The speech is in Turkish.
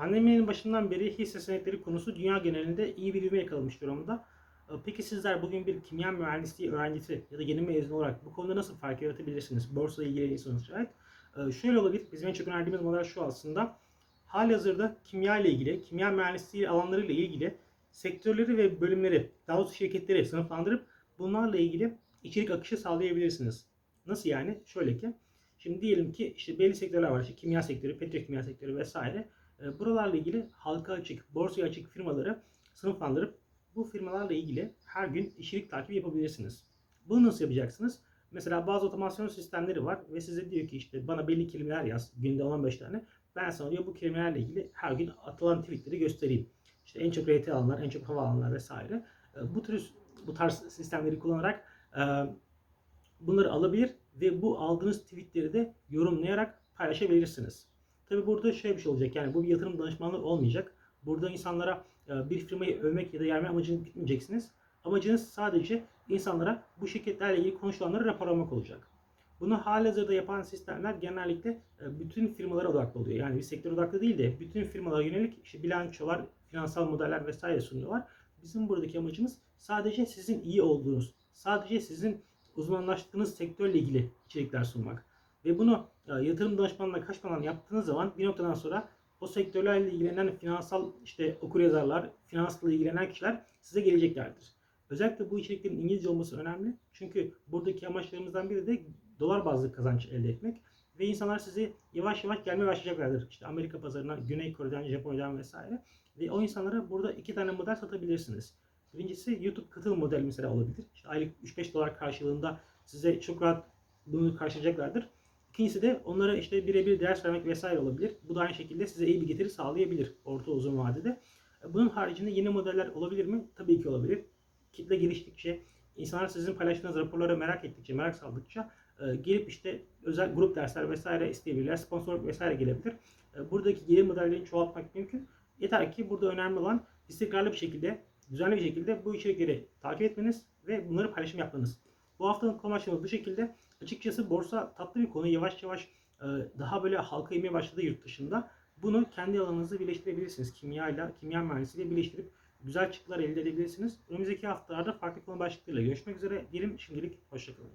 Pandeminin başından beri hisse senetleri konusu dünya genelinde iyi bir ivme yakalamış durumda. Ee, Peki sizler bugün bir kimya mühendisliği öğrencisi ya da yeni mezun olarak bu konuda nasıl fark yaratabilirsiniz? Borsa ilgileniyorsanız şayet. Ee, Şöyle olabilir. Bizim en çok önerdiğimiz model şu aslında. Halihazırda kimya ile ilgili, kimya mühendisliği alanlarıyla ilgili sektörleri ve bölümleri, daha doğrusu şirketleri sınıflandırıp bunlarla ilgili içerik akışı sağlayabilirsiniz. Nasıl yani? Şöyle ki, şimdi diyelim ki işte belli sektörler var. İşte kimya sektörü, petrokimya sektörü vesaire. E, Buralarla ilgili halka açık, borsaya açık firmaları sınıflandırıp bu firmalarla ilgili her gün içerik takibi yapabilirsiniz. Bunu nasıl yapacaksınız? Mesela bazı otomasyon sistemleri var ve size diyor ki işte bana belli kelimeler yaz, günde 15 tane. Ben sana diyor bu kelimelerle ilgili her gün atılan tweetleri göstereyim. İşte en çok RT alanlar, en çok hava alanlar vesaire. E, Bu tür bu tarz sistemleri kullanarak e, bunları alabilir ve bu aldığınız tweetleri de yorumlayarak paylaşabilirsiniz. Tabi burada şöyle bir şey olacak yani bu bir yatırım danışmanlığı olmayacak. Burada insanlara e, bir firmayı övmek ya da yerme amacını gitmeyeceksiniz. Amacınız sadece insanlara bu şirketlerle ilgili konuşulanları raporlamak olacak. Bunu halihazırda yapan sistemler genellikle e, bütün firmalara odaklı oluyor. Yani bir sektör odaklı değil de bütün firmalara yönelik işte bilançolar, finansal modeller vesaire sunuyorlar. Bizim buradaki amacımız sadece sizin iyi olduğunuz, sadece sizin uzmanlaştığınız sektörle ilgili içerikler sunmak. Ve bunu e, yatırım danışmanına kaçmadan yaptığınız zaman bir noktadan sonra o sektörlerle ilgilenen finansal işte okuryazarlar, finansla ilgilenen kişiler size geleceklerdir. Özellikle bu içeriklerin İngilizce olması önemli. Çünkü buradaki amaçlarımızdan biri de dolar bazlı kazanç elde etmek. Ve insanlar sizi yavaş yavaş gelmeye başlayacaklardır. İşte Amerika pazarına, Güney Kore'den, Japonya'dan vesaire. Ve o insanlara burada iki tane model satabilirsiniz. Birincisi YouTube katıl model mesela olabilir. İşte aylık 3-5 dolar karşılığında size çok rahat bunu karşılayacaklardır. İkincisi de onlara işte birebir ders vermek vesaire olabilir. Bu da aynı şekilde size iyi bir getiri sağlayabilir orta uzun vadede. Bunun haricinde yeni modeller olabilir mi? Tabii ki olabilir. Kitle geliştikçe, insanlar sizin paylaştığınız raporlara merak ettikçe, merak saldıkça e, gelip işte özel grup dersler vesaire isteyebilirler. Sponsorluk vesaire gelebilir. E, Buradaki gelir modellerini çoğaltmak mümkün. Yeter ki burada önemli olan istikrarlı bir şekilde, düzenli bir şekilde bu içerikleri takip etmeniz ve bunları paylaşım yapmanız. Bu haftanın konu bu şekilde. Açıkçası borsa tatlı bir konu. Yavaş yavaş e, daha böyle halka inmeye başladı yurt dışında. Bunu kendi alanınızda birleştirebilirsiniz. Kimya ile, kimya mühendisliğiyle birleştirip güzel çıktılar elde edebilirsiniz. Önümüzdeki haftalarda farklı konu başlıklarıyla görüşmek üzere. Diyelim şimdilik hoşçakalın.